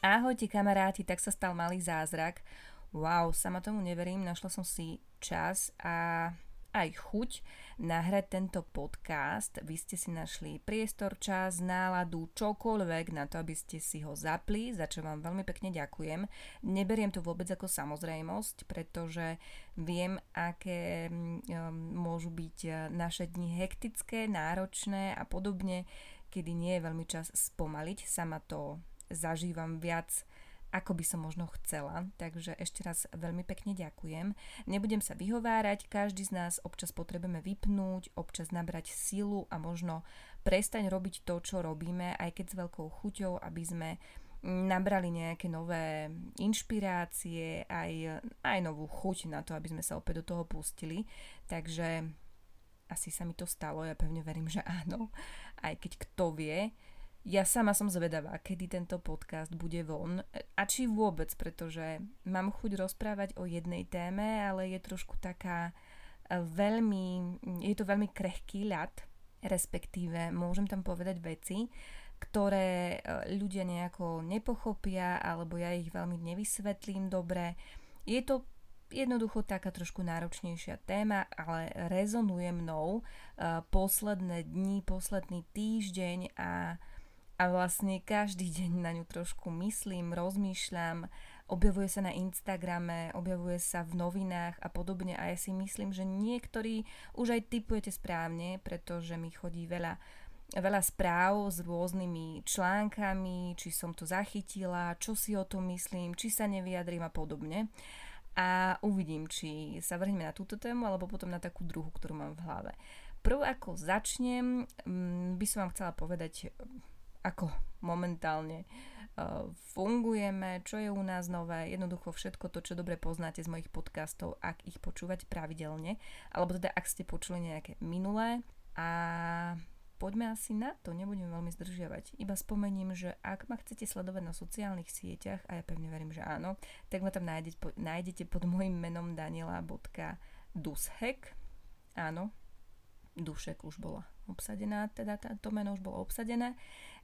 Ahojte kamaráti, tak sa stal malý zázrak. Wow, sama tomu neverím, našla som si čas a aj chuť nahrať tento podcast. Vy ste si našli priestor, čas, náladu, čokoľvek na to, aby ste si ho zapli, za čo vám veľmi pekne ďakujem. Neberiem to vôbec ako samozrejmosť, pretože viem, aké um, môžu byť uh, naše dni hektické, náročné a podobne, kedy nie je veľmi čas spomaliť. Sama to zažívam viac ako by som možno chcela. Takže ešte raz veľmi pekne ďakujem. Nebudem sa vyhovárať, každý z nás občas potrebujeme vypnúť, občas nabrať silu a možno prestaň robiť to, čo robíme, aj keď s veľkou chuťou, aby sme nabrali nejaké nové inšpirácie, aj, aj novú chuť na to, aby sme sa opäť do toho pustili. Takže asi sa mi to stalo, ja pevne verím, že áno. Aj keď kto vie, ja sama som zvedavá, kedy tento podcast bude von a či vôbec, pretože mám chuť rozprávať o jednej téme, ale je trošku taká e, veľmi, je to veľmi krehký ľad, respektíve môžem tam povedať veci, ktoré e, ľudia nejako nepochopia alebo ja ich veľmi nevysvetlím dobre. Je to jednoducho taká trošku náročnejšia téma, ale rezonuje mnou uh, posledné dni, posledný týždeň a a vlastne každý deň na ňu trošku myslím, rozmýšľam, objavuje sa na Instagrame, objavuje sa v novinách a podobne a ja si myslím, že niektorí už aj typujete správne, pretože mi chodí veľa veľa správ s rôznymi článkami, či som to zachytila, čo si o tom myslím, či sa nevyjadrím a podobne. A uvidím, či sa vrhneme na túto tému, alebo potom na takú druhú, ktorú mám v hlave. Prv ako začnem, mm, by som vám chcela povedať ako momentálne uh, fungujeme, čo je u nás nové, jednoducho všetko to, čo dobre poznáte z mojich podcastov, ak ich počúvať pravidelne, alebo teda ak ste počuli nejaké minulé a poďme asi na to, nebudem veľmi zdržiavať. Iba spomením, že ak ma chcete sledovať na sociálnych sieťach, a ja pevne verím, že áno, tak ma tam nájdete, nájdete pod môjim menom daniela.dushek. Áno, Dušek už bola obsadená, teda to meno už bolo obsadené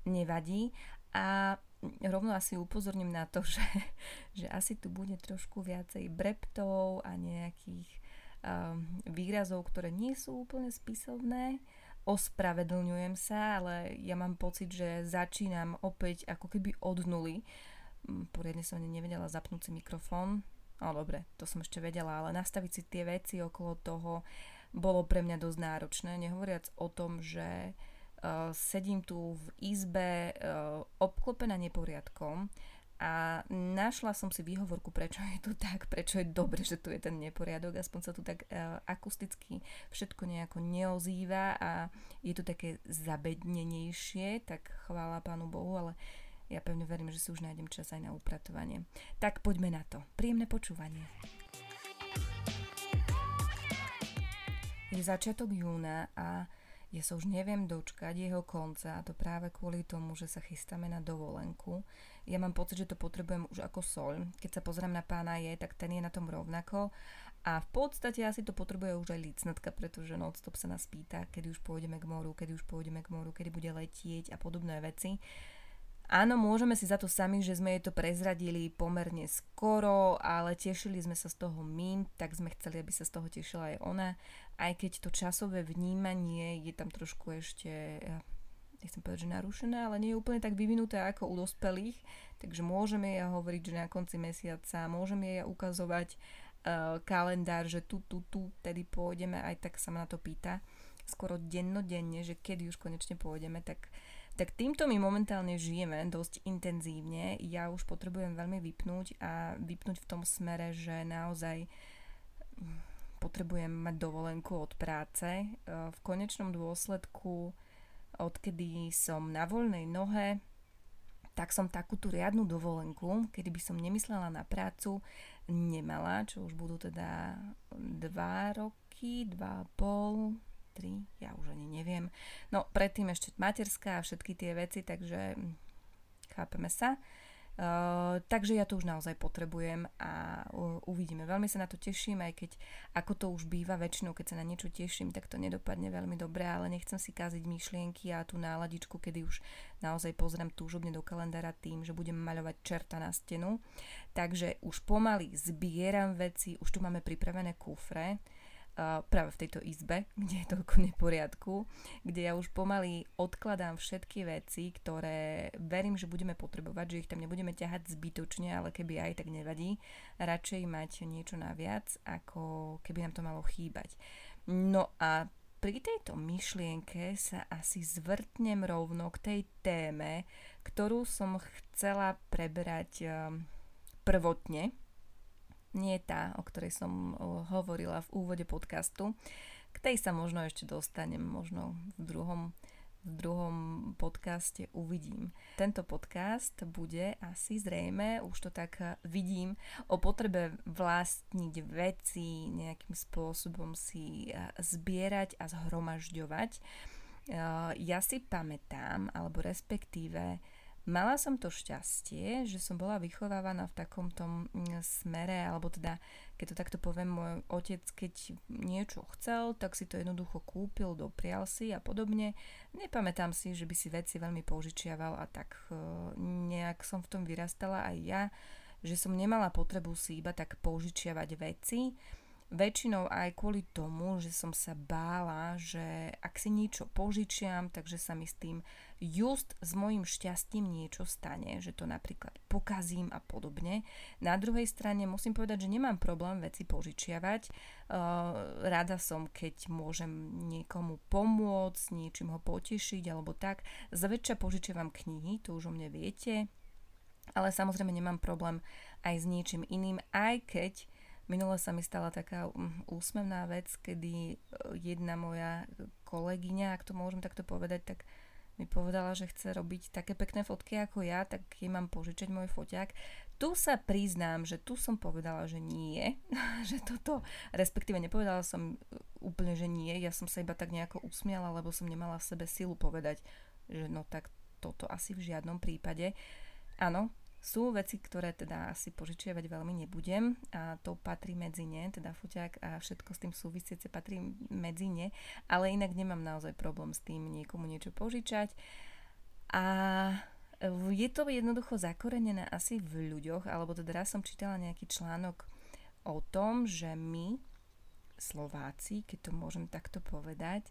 nevadí a rovno asi upozorním na to, že, že asi tu bude trošku viacej breptov a nejakých um, výrazov, ktoré nie sú úplne spisovné. Ospravedlňujem sa, ale ja mám pocit, že začínam opäť ako keby od nuly. Mm, poriadne som nevedela zapnúť si mikrofón. No dobre, to som ešte vedela, ale nastaviť si tie veci okolo toho bolo pre mňa dosť náročné. Nehovoriac o tom, že Uh, sedím tu v izbe uh, obklopená neporiadkom a našla som si výhovorku, prečo je tu tak, prečo je dobre, že tu je ten neporiadok, aspoň sa tu tak uh, akusticky všetko nejako neozýva a je tu také zabednenejšie, tak chvála Pánu Bohu, ale ja pevne verím, že si už nájdem čas aj na upratovanie. Tak poďme na to. Príjemné počúvanie. Je začiatok júna a ja sa už neviem dočkať jeho konca a to práve kvôli tomu, že sa chystáme na dovolenku. Ja mám pocit, že to potrebujem už ako soľ. Keď sa pozriem na pána je, tak ten je na tom rovnako. A v podstate asi to potrebuje už aj licnatka, pretože nonstop sa nás pýta, kedy už pôjdeme k moru, kedy už pôjdeme k moru, kedy bude letieť a podobné veci. Áno, môžeme si za to sami, že sme jej to prezradili pomerne skoro, ale tešili sme sa z toho my, tak sme chceli, aby sa z toho tešila aj ona, aj keď to časové vnímanie je tam trošku ešte, nechcem povedať, že narušené, ale nie je úplne tak vyvinuté ako u dospelých, takže môžeme ja hovoriť, že na konci mesiaca, môžeme jej ukazovať uh, kalendár, že tu, tu, tu, tedy pôjdeme, aj tak sa ma na to pýta, skoro dennodenne, že kedy už konečne pôjdeme, tak uh, tak týmto my momentálne žijeme dosť intenzívne. Ja už potrebujem veľmi vypnúť a vypnúť v tom smere, že naozaj hm, potrebujem mať dovolenku od práce. E, v konečnom dôsledku, odkedy som na voľnej nohe, tak som takú tú riadnu dovolenku, kedy by som nemyslela na prácu, nemala, čo už budú teda dva roky, dva a pol, 3, ja už ani neviem. No predtým ešte materská a všetky tie veci, takže hm, chápeme sa. Uh, takže ja to už naozaj potrebujem a uvidíme. Veľmi sa na to teším, aj keď ako to už býva väčšinou, keď sa na niečo teším, tak to nedopadne veľmi dobre, ale nechcem si kaziť myšlienky a tú náladičku, kedy už naozaj pozriem túžobne do kalendára tým, že budem maľovať čerta na stenu. Takže už pomaly zbieram veci, už tu máme pripravené kufre, práve v tejto izbe, kde je toľko neporiadku, kde ja už pomaly odkladám všetky veci, ktoré verím, že budeme potrebovať, že ich tam nebudeme ťahať zbytočne, ale keby aj tak nevadí, radšej mať niečo naviac, ako keby nám to malo chýbať. No a pri tejto myšlienke sa asi zvrtnem rovno k tej téme, ktorú som chcela preberať prvotne, nie tá, o ktorej som hovorila v úvode podcastu. K tej sa možno ešte dostanem, možno v druhom, v druhom podcaste uvidím. Tento podcast bude asi zrejme, už to tak vidím, o potrebe vlastniť veci, nejakým spôsobom si zbierať a zhromažďovať. Ja si pamätám, alebo respektíve Mala som to šťastie, že som bola vychovávaná v takom tom mm, smere, alebo teda, keď to takto poviem, môj otec, keď niečo chcel, tak si to jednoducho kúpil, doprial si a podobne. Nepamätám si, že by si veci veľmi požičiaval a tak e, nejak som v tom vyrastala aj ja, že som nemala potrebu si iba tak požičiavať veci, Väčšinou aj kvôli tomu, že som sa bála, že ak si niečo požičiam, takže sa mi s tým just s mojim šťastím niečo stane, že to napríklad pokazím a podobne. Na druhej strane musím povedať, že nemám problém veci požičiavať. Uh, rada som, keď môžem niekomu pomôcť, niečím ho potešiť alebo tak. Zväčša požičiavam knihy, to už o mne viete, ale samozrejme nemám problém aj s niečím iným, aj keď Minule sa mi stala taká mm, úsmevná vec, kedy e, jedna moja kolegyňa, ak to môžem takto povedať, tak mi povedala, že chce robiť také pekné fotky ako ja, tak jej mám požičať môj foťák. Tu sa priznám, že tu som povedala, že nie, že toto, respektíve nepovedala som úplne, že nie, ja som sa iba tak nejako usmiala, lebo som nemala v sebe silu povedať, že no tak toto asi v žiadnom prípade. Áno, sú veci, ktoré teda asi požičiavať veľmi nebudem a to patrí medzi ne, teda fuťák a všetko s tým súvisiace patrí medzi ne, ale inak nemám naozaj problém s tým niekomu niečo požičať. A je to jednoducho zakorenené asi v ľuďoch, alebo teda raz som čítala nejaký článok o tom, že my, Slováci, keď to môžem takto povedať,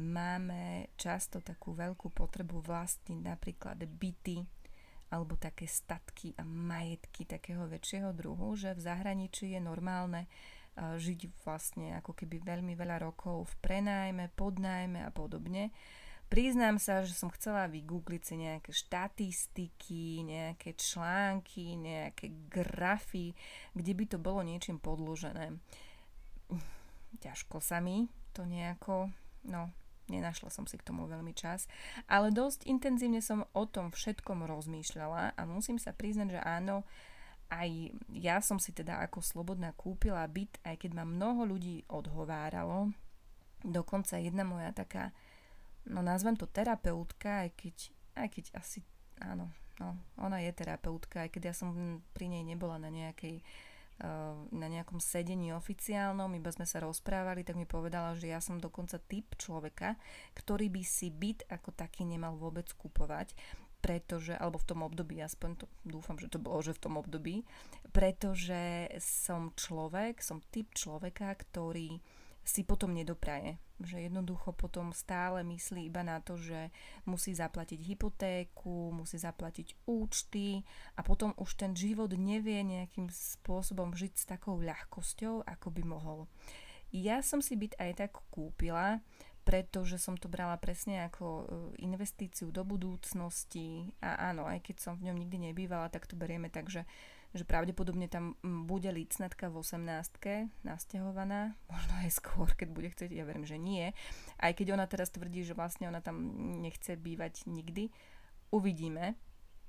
máme často takú veľkú potrebu vlastniť napríklad byty, alebo také statky a majetky takého väčšieho druhu, že v zahraničí je normálne žiť vlastne ako keby veľmi veľa rokov v prenajme, podnajme a podobne. Priznám sa, že som chcela vygoogliť si nejaké štatistiky, nejaké články, nejaké grafy, kde by to bolo niečím podložené. Ťažko sa mi to nejako, no Nenašla som si k tomu veľmi čas, ale dosť intenzívne som o tom všetkom rozmýšľala a musím sa priznať, že áno, aj ja som si teda ako slobodná kúpila byt, aj keď ma mnoho ľudí odhováralo. Dokonca jedna moja taká, no nazvem to terapeutka, aj keď, aj keď asi, áno, no, ona je terapeutka, aj keď ja som pri nej nebola na nejakej uh, na nejakom sedení oficiálnom, iba sme sa rozprávali, tak mi povedala, že ja som dokonca typ človeka, ktorý by si byt ako taký nemal vôbec kupovať, pretože, alebo v tom období, aspoň to dúfam, že to bolo, že v tom období, pretože som človek, som typ človeka, ktorý si potom nedopraje. Že jednoducho potom stále myslí iba na to, že musí zaplatiť hypotéku, musí zaplatiť účty a potom už ten život nevie nejakým spôsobom žiť s takou ľahkosťou, ako by mohol. Ja som si byt aj tak kúpila, pretože som to brala presne ako e, investíciu do budúcnosti a áno, aj keď som v ňom nikdy nebývala, tak to berieme tak, že že pravdepodobne tam mm, bude licnatka v 18 nasťahovaná, možno aj skôr, keď bude chcieť, ja verím, že nie. Aj keď ona teraz tvrdí, že vlastne ona tam nechce bývať nikdy, uvidíme.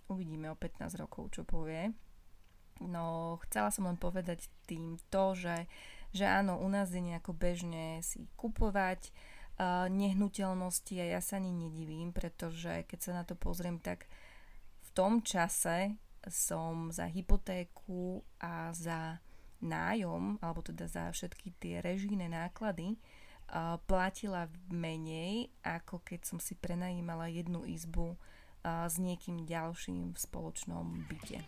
Uvidíme o 15 rokov, čo povie. No, chcela som len povedať tým to, že, že áno, u nás je nejako bežne si kupovať uh, nehnuteľnosti a ja sa ani nedivím, pretože keď sa na to pozriem, tak v tom čase som za hypotéku a za nájom, alebo teda za všetky tie režijné náklady, platila menej, ako keď som si prenajímala jednu izbu s niekým ďalším v spoločnom byte.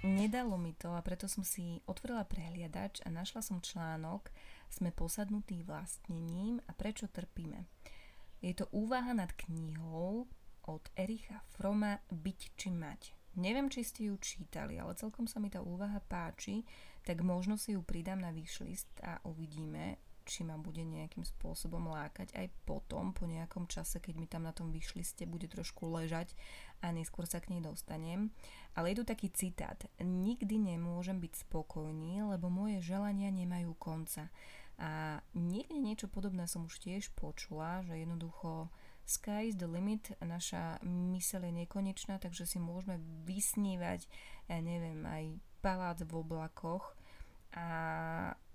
Nedalo mi to a preto som si otvorila prehliadač a našla som článok Sme posadnutí vlastnením a prečo trpíme. Je to úvaha nad knihou od Ericha Froma Byť či mať. Neviem, či ste ju čítali, ale celkom sa mi tá úvaha páči, tak možno si ju pridám na wishlist a uvidíme, či ma bude nejakým spôsobom lákať aj potom, po nejakom čase, keď mi tam na tom vyšliste bude trošku ležať a neskôr sa k nej dostanem. Ale je tu taký citát. Nikdy nemôžem byť spokojný, lebo moje želania nemajú konca. A niekde niečo podobné som už tiež počula, že jednoducho sky is the limit, naša myseľ je nekonečná, takže si môžeme vysnívať, ja neviem, aj palác v oblakoch. A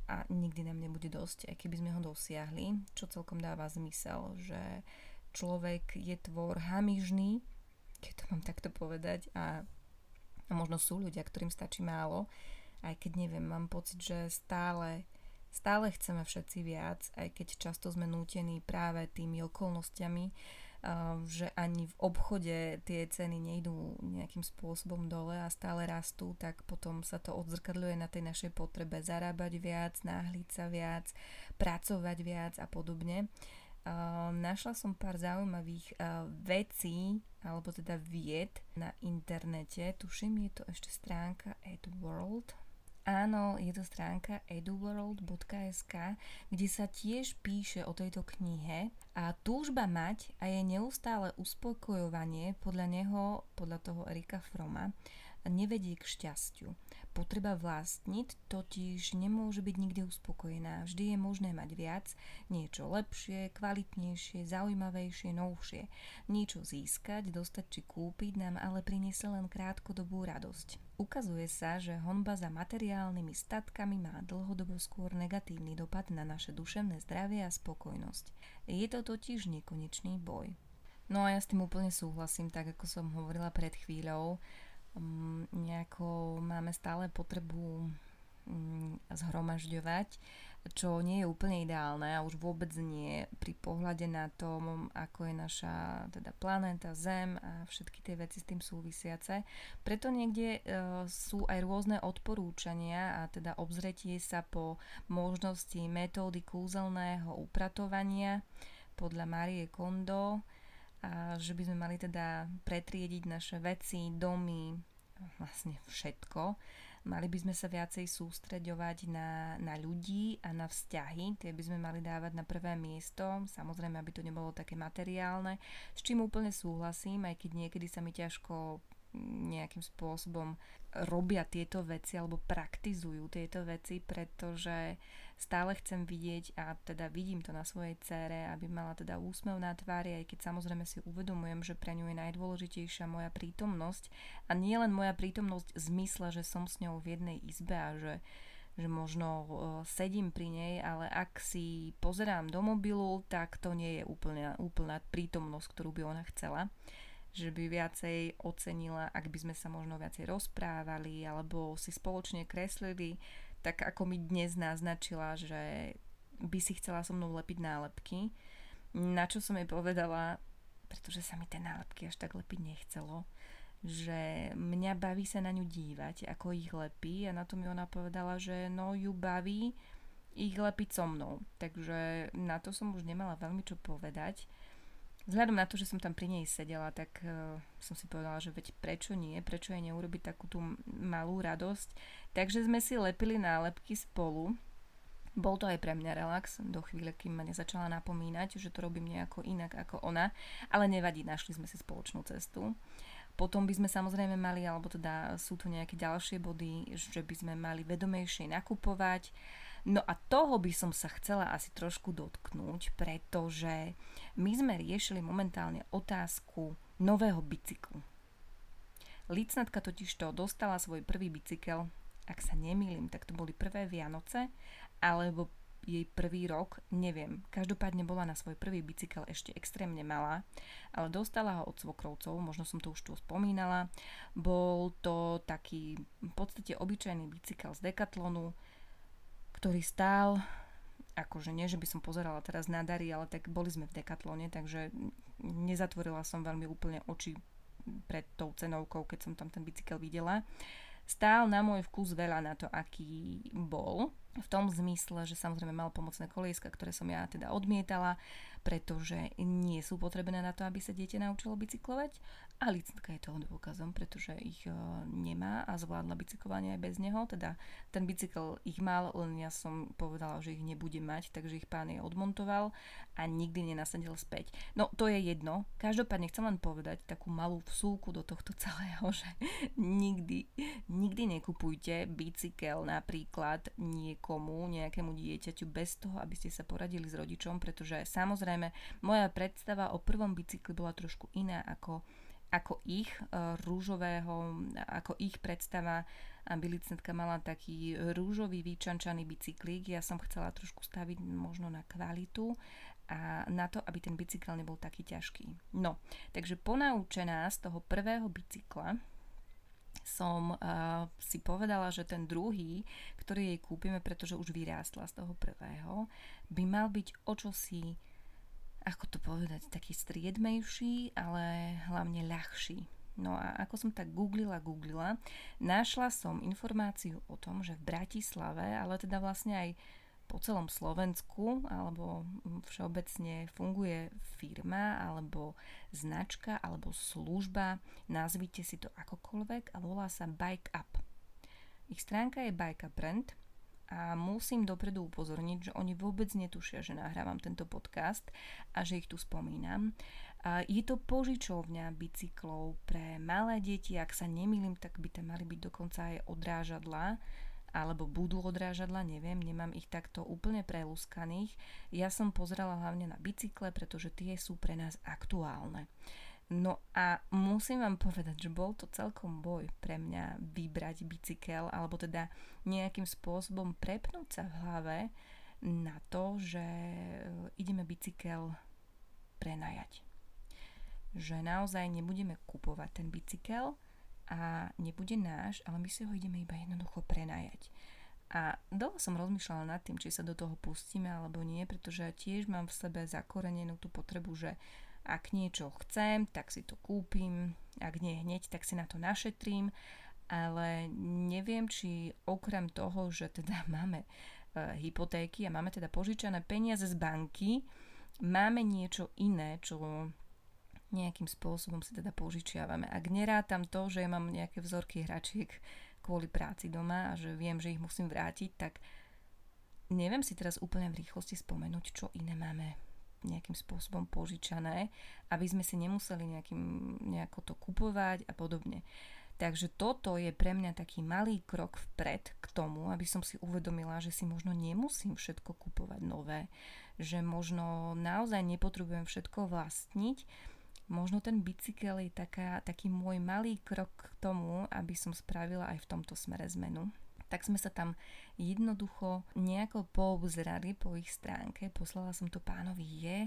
a nikdy nám nebude dosť, aj keby sme ho dosiahli, čo celkom dáva zmysel, že človek je tvor hamižný, keď to mám takto povedať, a, a možno sú ľudia, ktorým stačí málo, aj keď neviem, mám pocit, že stále, stále chceme všetci viac, aj keď často sme nútení práve tými okolnostiami, že ani v obchode tie ceny nejdú nejakým spôsobom dole a stále rastú, tak potom sa to odzrkadľuje na tej našej potrebe zarábať viac, náhliť sa viac, pracovať viac a podobne. Našla som pár zaujímavých vecí, alebo teda vied na internete. Tuším, je to ešte stránka EdWorld, Áno, je to stránka eduworld.sk, kde sa tiež píše o tejto knihe. A túžba mať a je neustále uspokojovanie podľa neho, podľa toho Erika Froma, nevedie k šťastiu. Potreba vlastniť totiž nemôže byť nikdy uspokojená. Vždy je možné mať viac, niečo lepšie, kvalitnejšie, zaujímavejšie, novšie. Niečo získať, dostať či kúpiť nám ale priniesie len krátkodobú radosť. Ukazuje sa, že honba za materiálnymi statkami má dlhodobo skôr negatívny dopad na naše duševné zdravie a spokojnosť. Je to totiž nekonečný boj. No a ja s tým úplne súhlasím, tak ako som hovorila pred chvíľou. Um, nejako máme stále potrebu um, zhromažďovať čo nie je úplne ideálne a už vôbec nie pri pohľade na tom, ako je naša teda planéta, Zem a všetky tie veci s tým súvisiace. Preto niekde e, sú aj rôzne odporúčania a teda obzretie sa po možnosti metódy kúzelného upratovania podľa Marie Kondo a že by sme mali teda pretriediť naše veci, domy, vlastne všetko. Mali by sme sa viacej sústreďovať na, na ľudí a na vzťahy, tie by sme mali dávať na prvé miesto, samozrejme, aby to nebolo také materiálne, s čím úplne súhlasím, aj keď niekedy sa mi ťažko nejakým spôsobom robia tieto veci alebo praktizujú tieto veci, pretože stále chcem vidieť a teda vidím to na svojej cére, aby mala teda úsmev na tvári, aj keď samozrejme si uvedomujem, že pre ňu je najdôležitejšia moja prítomnosť. A nie len moja prítomnosť v zmysle, že som s ňou v jednej izbe a že že možno uh, sedím pri nej, ale ak si pozerám do mobilu, tak to nie je úplne, úplná prítomnosť, ktorú by ona chcela. Že by viacej ocenila, ak by sme sa možno viacej rozprávali alebo si spoločne kreslili tak ako mi dnes naznačila, že by si chcela so mnou lepiť nálepky, na čo som jej povedala, pretože sa mi tie nálepky až tak lepiť nechcelo, že mňa baví sa na ňu dívať, ako ich lepí a na to mi ona povedala, že no ju baví ich lepiť so mnou. Takže na to som už nemala veľmi čo povedať. Vzhľadom na to, že som tam pri nej sedela, tak uh, som si povedala, že veď prečo nie, prečo jej neurobiť takú tú malú radosť. Takže sme si lepili nálepky spolu. Bol to aj pre mňa relax, do chvíle, kým ma nezačala napomínať, že to robím nejako inak ako ona, ale nevadí, našli sme si spoločnú cestu. Potom by sme samozrejme mali, alebo teda sú tu nejaké ďalšie body, že by sme mali vedomejšie nakupovať, No a toho by som sa chcela asi trošku dotknúť, pretože my sme riešili momentálne otázku nového bicyklu. Licnatka totiž to dostala svoj prvý bicykel, ak sa nemýlim, tak to boli prvé Vianoce, alebo jej prvý rok, neviem. Každopádne bola na svoj prvý bicykel ešte extrémne malá, ale dostala ho od svokrovcov, možno som to už tu spomínala. Bol to taký v podstate obyčajný bicykel z Decathlonu, ktorý stál akože nie, že by som pozerala teraz na dary, ale tak boli sme v Decathlone, takže nezatvorila som veľmi úplne oči pred tou cenovkou, keď som tam ten bicykel videla. Stál na môj vkus veľa na to, aký bol. V tom zmysle, že samozrejme mal pomocné kolieska, ktoré som ja teda odmietala, pretože nie sú potrebné na to, aby sa dieťa naučilo bicyklovať a licentka je toho dôkazom, pretože ich uh, nemá a zvládla bicyklovanie aj bez neho. Teda ten bicykel ich mal, len ja som povedala, že ich nebude mať, takže ich pán je odmontoval a nikdy nenasadil späť. No to je jedno. Každopádne chcem len povedať takú malú vsúku do tohto celého, že nikdy, nikdy nekupujte bicykel napríklad niekomu, nejakému dieťaťu bez toho, aby ste sa poradili s rodičom, pretože samozrejme moja predstava o prvom bicykli bola trošku iná ako ako ich uh, rúžového, ako ich predstava, aby licentka mala taký rúžový vyčančaný bicyklík. Ja som chcela trošku staviť možno na kvalitu a na to, aby ten bicykel nebol taký ťažký. No, takže ponaučená z toho prvého bicykla som uh, si povedala, že ten druhý, ktorý jej kúpime, pretože už vyrástla z toho prvého, by mal byť o čosi ako to povedať, taký striedmejší, ale hlavne ľahší. No a ako som tak googlila, googlila, našla som informáciu o tom, že v Bratislave, ale teda vlastne aj po celom Slovensku alebo všeobecne funguje firma alebo značka alebo služba, nazvite si to akokoľvek a volá sa Bike Up. Ich stránka je Bike Up Brand a musím dopredu upozorniť, že oni vôbec netušia, že nahrávam tento podcast a že ich tu spomínam. Je to požičovňa bicyklov pre malé deti, ak sa nemýlim, tak by tam mali byť dokonca aj odrážadla alebo budú odrážadla, neviem, nemám ich takto úplne prelúskaných. Ja som pozrela hlavne na bicykle, pretože tie sú pre nás aktuálne. No a musím vám povedať, že bol to celkom boj pre mňa vybrať bicykel alebo teda nejakým spôsobom prepnúť sa v hlave na to, že e, ideme bicykel prenajať. Že naozaj nebudeme kupovať ten bicykel a nebude náš, ale my si ho ideme iba jednoducho prenajať. A dlho som rozmýšľala nad tým, či sa do toho pustíme alebo nie, pretože tiež mám v sebe zakorenenú tú potrebu, že ak niečo chcem, tak si to kúpim, ak nie hneď, tak si na to našetrím, ale neviem, či okrem toho, že teda máme e, hypotéky a máme teda požičané peniaze z banky, máme niečo iné, čo nejakým spôsobom si teda požičiavame. Ak nerátam to, že ja mám nejaké vzorky hračiek kvôli práci doma a že viem, že ich musím vrátiť, tak neviem si teraz úplne v rýchlosti spomenúť, čo iné máme nejakým spôsobom požičané, aby sme si nemuseli nejakým, nejako to kupovať a podobne. Takže toto je pre mňa taký malý krok vpred k tomu, aby som si uvedomila, že si možno nemusím všetko kupovať nové, že možno naozaj nepotrebujem všetko vlastniť. Možno ten bicykel je taká, taký môj malý krok k tomu, aby som spravila aj v tomto smere zmenu tak sme sa tam jednoducho nejako poobzrali po ich stránke. Poslala som to pánovi je,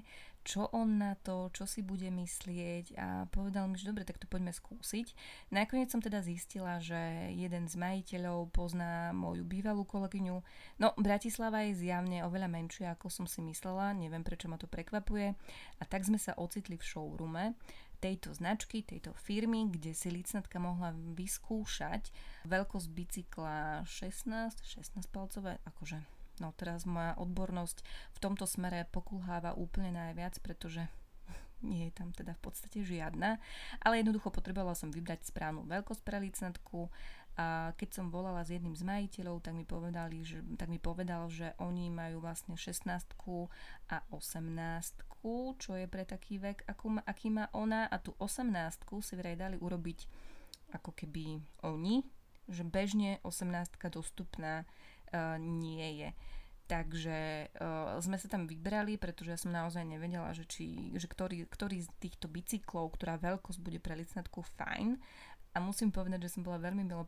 čo on na to, čo si bude myslieť a povedal mi, že dobre, tak to poďme skúsiť. Nakoniec som teda zistila, že jeden z majiteľov pozná moju bývalú kolegyňu. No, Bratislava je zjavne oveľa menšia, ako som si myslela, neviem prečo ma to prekvapuje. A tak sme sa ocitli v showroome tejto značky, tejto firmy, kde si licnatka mohla vyskúšať veľkosť bicykla 16, 16 palcové, akože no teraz moja odbornosť v tomto smere pokulháva úplne najviac, pretože nie je tam teda v podstate žiadna, ale jednoducho potrebovala som vybrať správnu veľkosť pre licnatku a keď som volala s jedným z majiteľov, tak mi, povedali, že, tak mi povedal, že oni majú vlastne 16 a 18 čo je pre taký vek, akú, aký má ona a tú 18 si vraj dali urobiť ako keby oni, že bežne 18 dostupná uh, nie je. Takže uh, sme sa tam vybrali, pretože ja som naozaj nevedela, že, či, že ktorý, ktorý z týchto bicyklov, ktorá veľkosť bude pre licnatku fajn a musím povedať, že som bola veľmi milo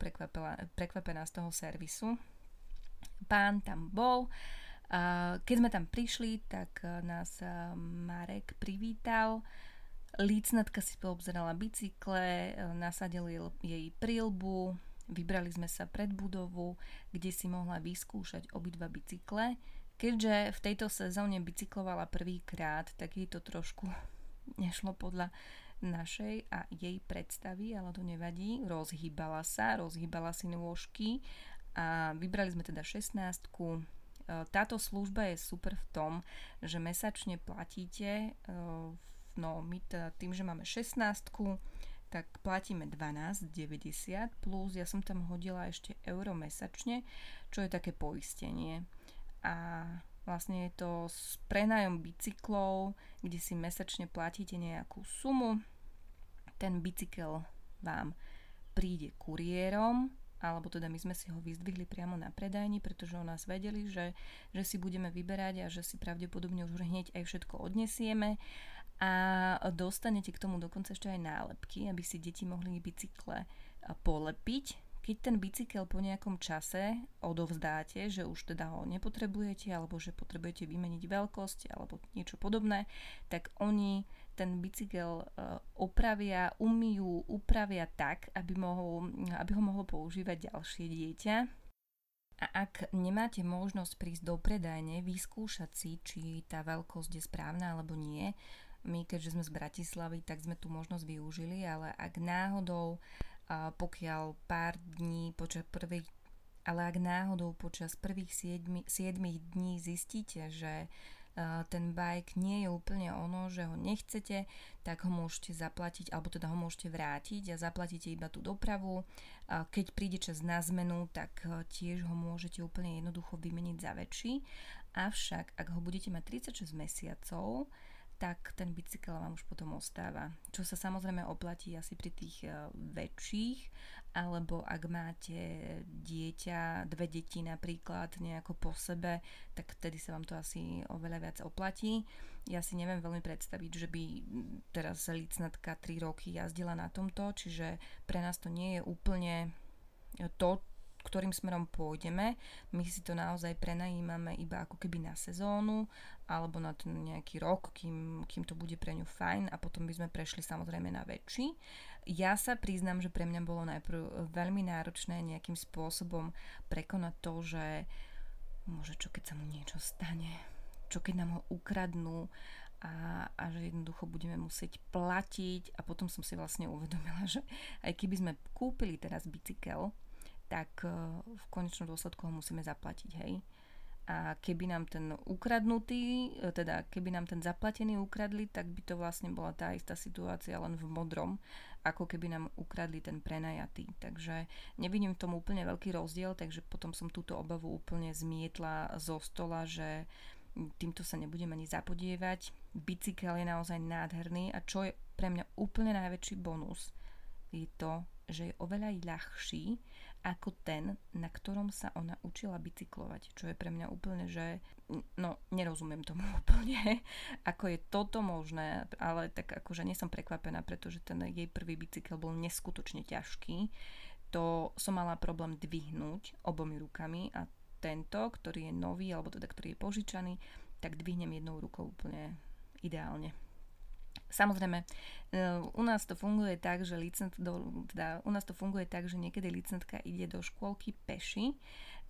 prekvapená z toho servisu. Pán tam bol Keď sme tam prišli, tak nás Marek privítal. Lícnatka si poobzerala bicykle, nasadil jej prílbu, vybrali sme sa pred budovu, kde si mohla vyskúšať obidva bicykle. Keďže v tejto sezóne bicyklovala prvýkrát, tak jej to trošku nešlo podľa našej a jej predstavy, ale to nevadí. Rozhýbala sa, rozhýbala si nôžky a vybrali sme teda 16. E, táto služba je super v tom, že mesačne platíte, e, no my teda tým, že máme 16, tak platíme 12,90 plus ja som tam hodila ešte euro mesačne, čo je také poistenie. A vlastne je to s prenajom bicyklov, kde si mesačne platíte nejakú sumu. Ten bicykel vám príde kuriérom, alebo teda my sme si ho vyzdvihli priamo na predajni, pretože o nás vedeli, že, že si budeme vyberať a že si pravdepodobne už hneď aj všetko odnesieme. A dostanete k tomu dokonca ešte aj nálepky, aby si deti mohli bicykle polepiť keď ten bicykel po nejakom čase odovzdáte, že už teda ho nepotrebujete alebo že potrebujete vymeniť veľkosť alebo niečo podobné, tak oni ten bicykel e, opravia, umýjú, upravia tak, aby, mohol, aby ho mohlo používať ďalšie dieťa. A ak nemáte možnosť prísť do predajne, vyskúšať si, či tá veľkosť je správna alebo nie, my keďže sme z Bratislavy, tak sme tú možnosť využili, ale ak náhodou pokiaľ pár dní počas prvých ale ak náhodou počas prvých 7, 7 dní zistíte, že uh, ten bike nie je úplne ono, že ho nechcete, tak ho môžete zaplatiť, alebo teda ho môžete vrátiť a zaplatíte iba tú dopravu. Keď príde čas na zmenu, tak uh, tiež ho môžete úplne jednoducho vymeniť za väčší. Avšak, ak ho budete mať 36 mesiacov, tak ten bicykel vám už potom ostáva. Čo sa samozrejme oplatí asi pri tých uh, väčších, alebo ak máte dieťa, dve deti napríklad nejako po sebe, tak vtedy sa vám to asi oveľa viac oplatí. Ja si neviem veľmi predstaviť, že by teraz licnatka 3 roky jazdila na tomto, čiže pre nás to nie je úplne to, ktorým smerom pôjdeme. My si to naozaj prenajímame iba ako keby na sezónu alebo na ten nejaký rok, kým, kým to bude pre ňu fajn a potom by sme prešli samozrejme na väčší. Ja sa priznám, že pre mňa bolo najprv veľmi náročné nejakým spôsobom prekonať to, že môže čo keď sa mu niečo stane, čo keď nám ho ukradnú a, a že jednoducho budeme musieť platiť a potom som si vlastne uvedomila, že aj keby sme kúpili teraz bicykel, tak eh, v konečnom dôsledku ho musíme zaplatiť, hej. A keby nám ten ukradnutý, eh, teda keby nám ten zaplatený ukradli, tak by to vlastne bola tá istá situácia len v modrom, ako keby nám ukradli ten prenajatý. Takže nevidím v tom úplne veľký rozdiel, takže potom som túto obavu úplne zmietla zo stola, že týmto sa nebudem ani zapodievať. Bicykel je naozaj nádherný a čo je pre mňa úplne najväčší bonus, je to, že je oveľa ľahší ako ten, na ktorom sa ona učila bicyklovať. Čo je pre mňa úplne, že no nerozumiem tomu úplne, ako je toto možné, ale tak akože nie som prekvapená, pretože ten jej prvý bicykel bol neskutočne ťažký. To som mala problém dvihnúť obomi rukami a tento, ktorý je nový, alebo teda ktorý je požičaný, tak dvihnem jednou rukou úplne ideálne. Samozrejme, u nás to funguje tak, že licent, do, teda, u nás to funguje tak, že niekedy licentka ide do škôlky peši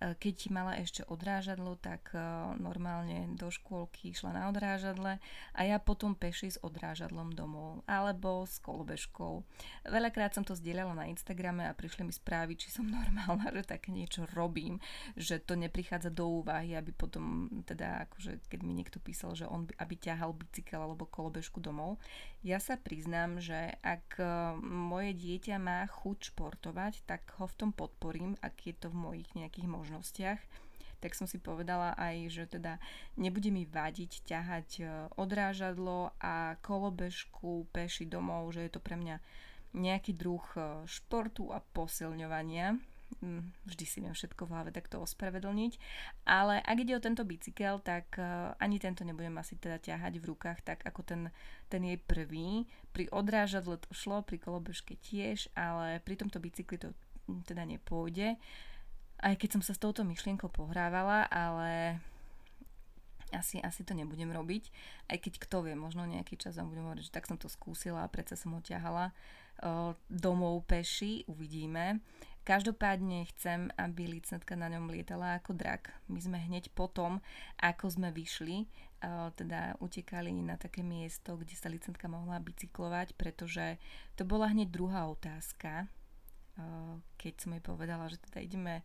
E, keď mala ešte odrážadlo, tak e, normálne do škôlky išla na odrážadle a ja potom peši s odrážadlom domov alebo s kolobežkou. Veľakrát som to zdieľala na Instagrame a prišli mi správy, či som normálna, že tak niečo robím, že to neprichádza do úvahy, aby potom teda akože keď mi niekto písal, že on aby ťahal bicykel alebo kolobežku domov. Ja sa priznám, že ak e, moje dieťa má chuť športovať, tak ho v tom podporím, ak je to v mojich nejakých možnostiach, tak som si povedala aj, že teda nebude mi vadiť ťahať e, odrážadlo a kolobežku peši domov, že je to pre mňa nejaký druh e, športu a posilňovania. Hm, vždy si viem všetko v hlave takto ospravedlniť. Ale ak ide o tento bicykel, tak e, ani tento nebudem asi teda ťahať v rukách, tak ako ten, ten jej prvý. Pri odrážadle to šlo, pri kolobežke tiež, ale pri tomto bicykli to hm, teda nepôjde aj keď som sa s touto myšlienkou pohrávala, ale asi, asi to nebudem robiť, aj keď kto vie, možno nejaký čas vám budem hovoriť, že tak som to skúsila a predsa som ho ťahala uh, domov peši, uvidíme. Každopádne chcem, aby licetka na ňom lietala ako drak. My sme hneď potom, ako sme vyšli, uh, teda utekali na také miesto, kde sa licentka mohla bicyklovať, pretože to bola hneď druhá otázka, uh, keď som jej povedala, že teda ideme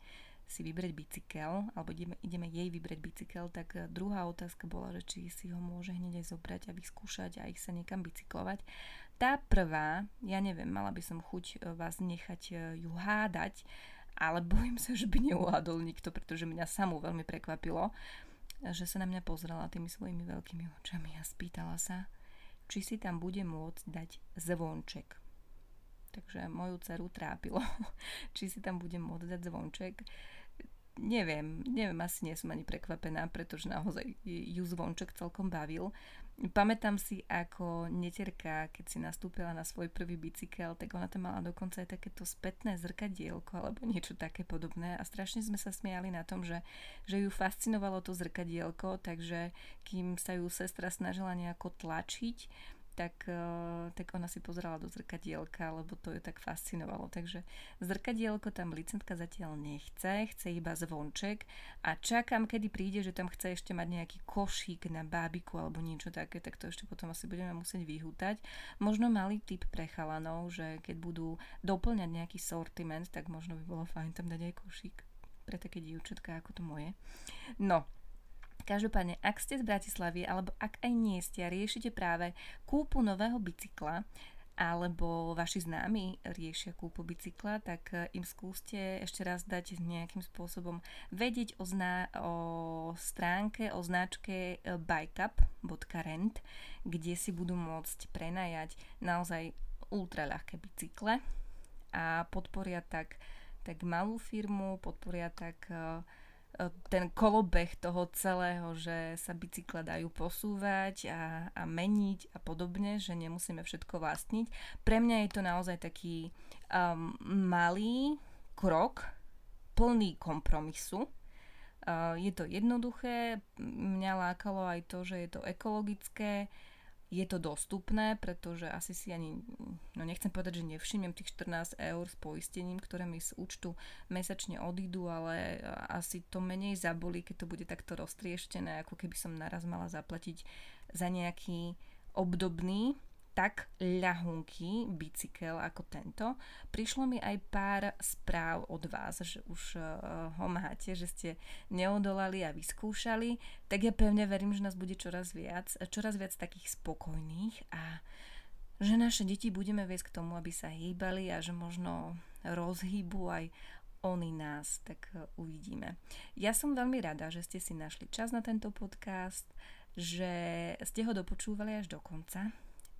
si vybrať bicykel, alebo ideme, ideme jej vybrať bicykel, tak eh, druhá otázka bola, že či si ho môže hneď aj zobrať a vyskúšať a ich sa niekam bicyklovať. Tá prvá, ja neviem, mala by som chuť eh, vás nechať eh, ju hádať, ale bojím sa, že by neuhádol nikto, pretože mňa samú veľmi prekvapilo, že sa na mňa pozrela tými svojimi veľkými očami a spýtala sa, či si tam bude môcť dať zvonček. Takže moju dceru trápilo, či si tam budem môcť dať zvonček neviem, neviem, asi nie som ani prekvapená, pretože naozaj ju zvonček celkom bavil. Pamätám si, ako neterka, keď si nastúpila na svoj prvý bicykel, tak ona tam mala dokonca aj takéto spätné zrkadielko alebo niečo také podobné. A strašne sme sa smiali na tom, že, že ju fascinovalo to zrkadielko, takže kým sa ju sestra snažila nejako tlačiť, tak, eh, tak ona si pozerala do zrkadielka, lebo to ju tak fascinovalo. Takže zrkadielko tam licentka zatiaľ nechce, chce iba zvonček a čakám, kedy príde, že tam chce ešte mať nejaký košík na bábiku alebo niečo také, tak to ešte potom asi budeme musieť vyhútať. Možno malý tip pre chalanov, že keď budú doplňať nejaký sortiment, tak možno by bolo fajn tam dať aj košík pre také dievčatka ako to moje. No, Každopádne, ak ste z Bratislavy, alebo ak aj nie ste a riešite práve kúpu nového bicykla, alebo vaši známi riešia kúpu bicykla, tak e, im skúste ešte raz dať nejakým spôsobom vedieť o, zna- o stránke, o značke e, bikeup.rent, kde si budú môcť prenajať naozaj ultra bicykle a podporia tak, tak malú firmu, podporia tak uh, ten kolobeh toho celého, že sa bicykle dajú posúvať a, a meniť a podobne, že nemusíme všetko vlastniť. Pre mňa je to naozaj taký um, malý krok, plný kompromisu. Uh, je to jednoduché, mňa lákalo aj to, že je to ekologické, je to dostupné, pretože asi si ani, no nechcem povedať, že nevšimnem tých 14 eur s poistením, ktoré mi z účtu mesačne odídu, ale asi to menej zabolí, keď to bude takto roztrieštené, ako keby som naraz mala zaplatiť za nejaký obdobný tak ľahunký bicykel ako tento. Prišlo mi aj pár správ od vás, že už uh, ho máte, že ste neodolali a vyskúšali, tak ja pevne verím, že nás bude čoraz viac, čoraz viac takých spokojných a že naše deti budeme viesť k tomu, aby sa hýbali a že možno rozhýbu aj oni nás, tak uvidíme. Ja som veľmi rada, že ste si našli čas na tento podcast, že ste ho dopočúvali až do konca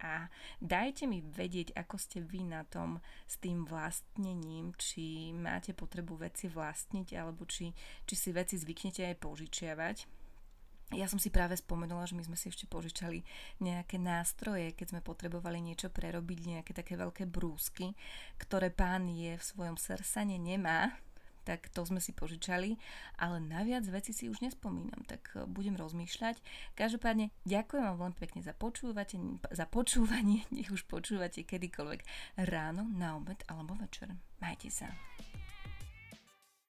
a dajte mi vedieť, ako ste vy na tom s tým vlastnením, či máte potrebu veci vlastniť, alebo či, či si veci zvyknete aj požičiavať. Ja som si práve spomenula, že my sme si ešte požičali nejaké nástroje, keď sme potrebovali niečo prerobiť, nejaké také veľké brúsky, ktoré pán je v svojom sersane nemá, tak to sme si požičali, ale na viac veci si už nespomínam, tak e, budem rozmýšľať. Každopádne ďakujem vám veľmi pekne za, počúvanie, za počúvanie, nech už počúvate kedykoľvek ráno, na obed alebo večer. Majte sa.